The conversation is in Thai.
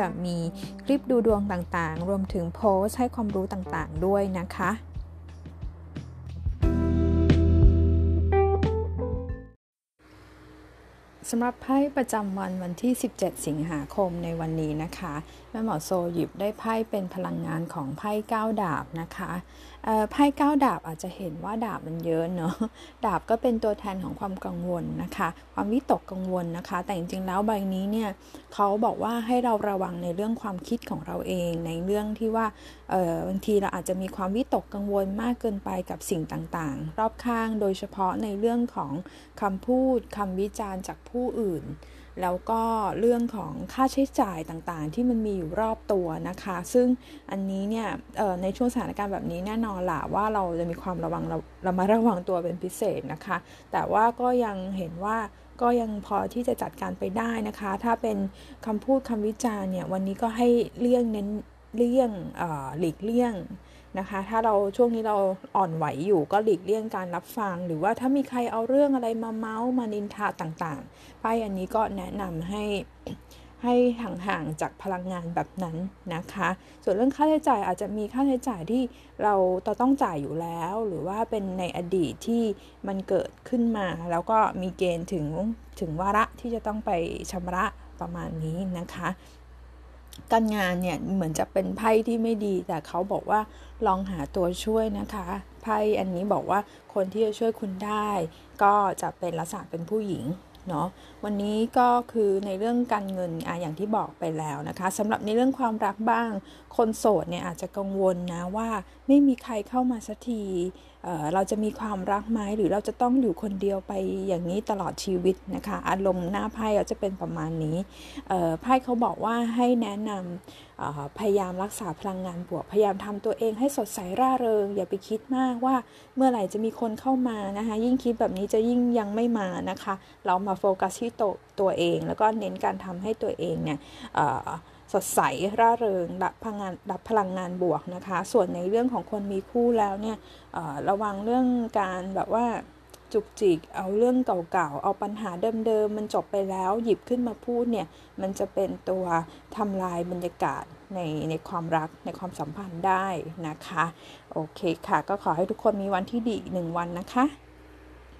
ะมีคลิปดูดวงต่างๆ รวมถึงโพสให้ความรู้ต่างๆ ด้วยนะคะ สำหรับไพ่ประจำวันวันที่ 17 สิงหาคมในวันนี้นะคะแม่หมอโซหยิบได้ไพ่เป็นพลังงานของไพ่ก้าดาบนะคะไพ่ก้าดาบอาจจะเห็นว่าดาบมันเยอะเนาะดาบก็เป็นตัวแทนของความกังวลนะคะ ความวิตกกังวลนะคะ แต่จริงๆแล้วใบนี้เนี่ยเขาบอกว่าให้เราระวังในเรื่องความคิดของเราเอง ในเรื่องที่ว่าบางทีเราอาจจะมีความวิตกกังวลมากเกินไปกับสิ่งต่างๆ รอบข้างโดยเฉพาะในเรื่องของคำพูดคำวิจารณ์จากผู้อื่น แล้วก็เรื่องของค่าใช้จ่ายต่างๆ ที่มันมีอยู่รอบตัวนะคะ ซึ่งอันนี้เนี่ยในช่วงสถานการณ์แบบนี้แน่นอนล่ะว่าเราจะมีความระวังเราเรามาระวังตัวเป็นพิเศษนะคะ แต่ว่าก็ยังเห็นว่าก็ยังพอที่จะจัดการไปได้นะคะ ถ้าเป็นคำพูดคำวิจารณ์เนี่ยวันนี้ก็ให้เลี่ยงเน้นเลี่ยงหลีกเลี่ยง นะคะ ถ้าเราช่วงนี้เราอ่อนไหวอยู่ก็หลีกเลี่ยงการรับฟัง หรือว่าถ้ามีใครเอาเรื่องอะไรมาเมาส์มานินทาต่างๆไพ่อันนี้ก็แนะนำให้ให้ห่างๆจากพลังงานแบบนั้นนะคะ ส่วนเรื่องค่าใช้จ่ายอาจจะมีค่าใช้จ่ายที่เราต้องจ่ายอยู่แล้ว หรือว่าเป็นในอดีตที่มันเกิดขึ้นมา แล้วก็มีเกณฑ์ถึงถึงวาระที่จะต้องไปชำระประมาณนี้นะคะ การงานเนี่ยเหมือนจะเป็นไพ่ที่ไม่ดี แต่เขาบอกว่าลองหาตัวช่วยนะคะไพ่อันนี้บอกว่าคนที่จะช่วยคุณได้ ก็จะเป็นลักษณะเป็นผู้หญิง เนาะวันนี้ก็คือในเรื่องการเงินอะอย่างที่บอกไปแล้วนะคะสำหรับในเรื่องความรักบ้าง คนโสดเนี่ยอาจจะกังวลนะว่าไม่มีใครเข้ามาสักทีเเราจะมีความรักไหมหรือเราจะต้องอยู่คนเดียวไปอย่างนี้ตลอดชีวิตนะคะ อารมณ์หน้าไพ่จะเป็นประมาณนี้ไพ่เขาบอกว่าให้แนะนำ พยายามรักษาพลังงานบวก พยายามทำตัวเองให้สดใสร่าเริง อย่าไปคิดมากว่าเมื่อไหร่จะมีคนเข้ามานะคะยิ่งคิดแบบนี้จะยิ่งยังไม่มานะคะ เรามาโฟกัสที่ตัวตัวเอง แล้วก็เน้นการทำให้ตัวเองเนี่ยสดใสร่าเริงรับพลังงานรับพลังงานบวกนะคะ ส่วนในเรื่องของคนมีคู่แล้วเนี่ยระวังเรื่องการแบบว่า จุกจิก เอาเรื่องเก่าๆ เอาปัญหาเดิมๆ มันจบไปแล้วหยิบขึ้นมาพูดเนี่ย มันจะเป็นตัวทำลายบรรยากาศในในความรักในความสัมพันธ์ได้นะคะ โอเคค่ะ ก็ขอให้ทุกคนมีวันที่ดีหนึ่งวันนะคะ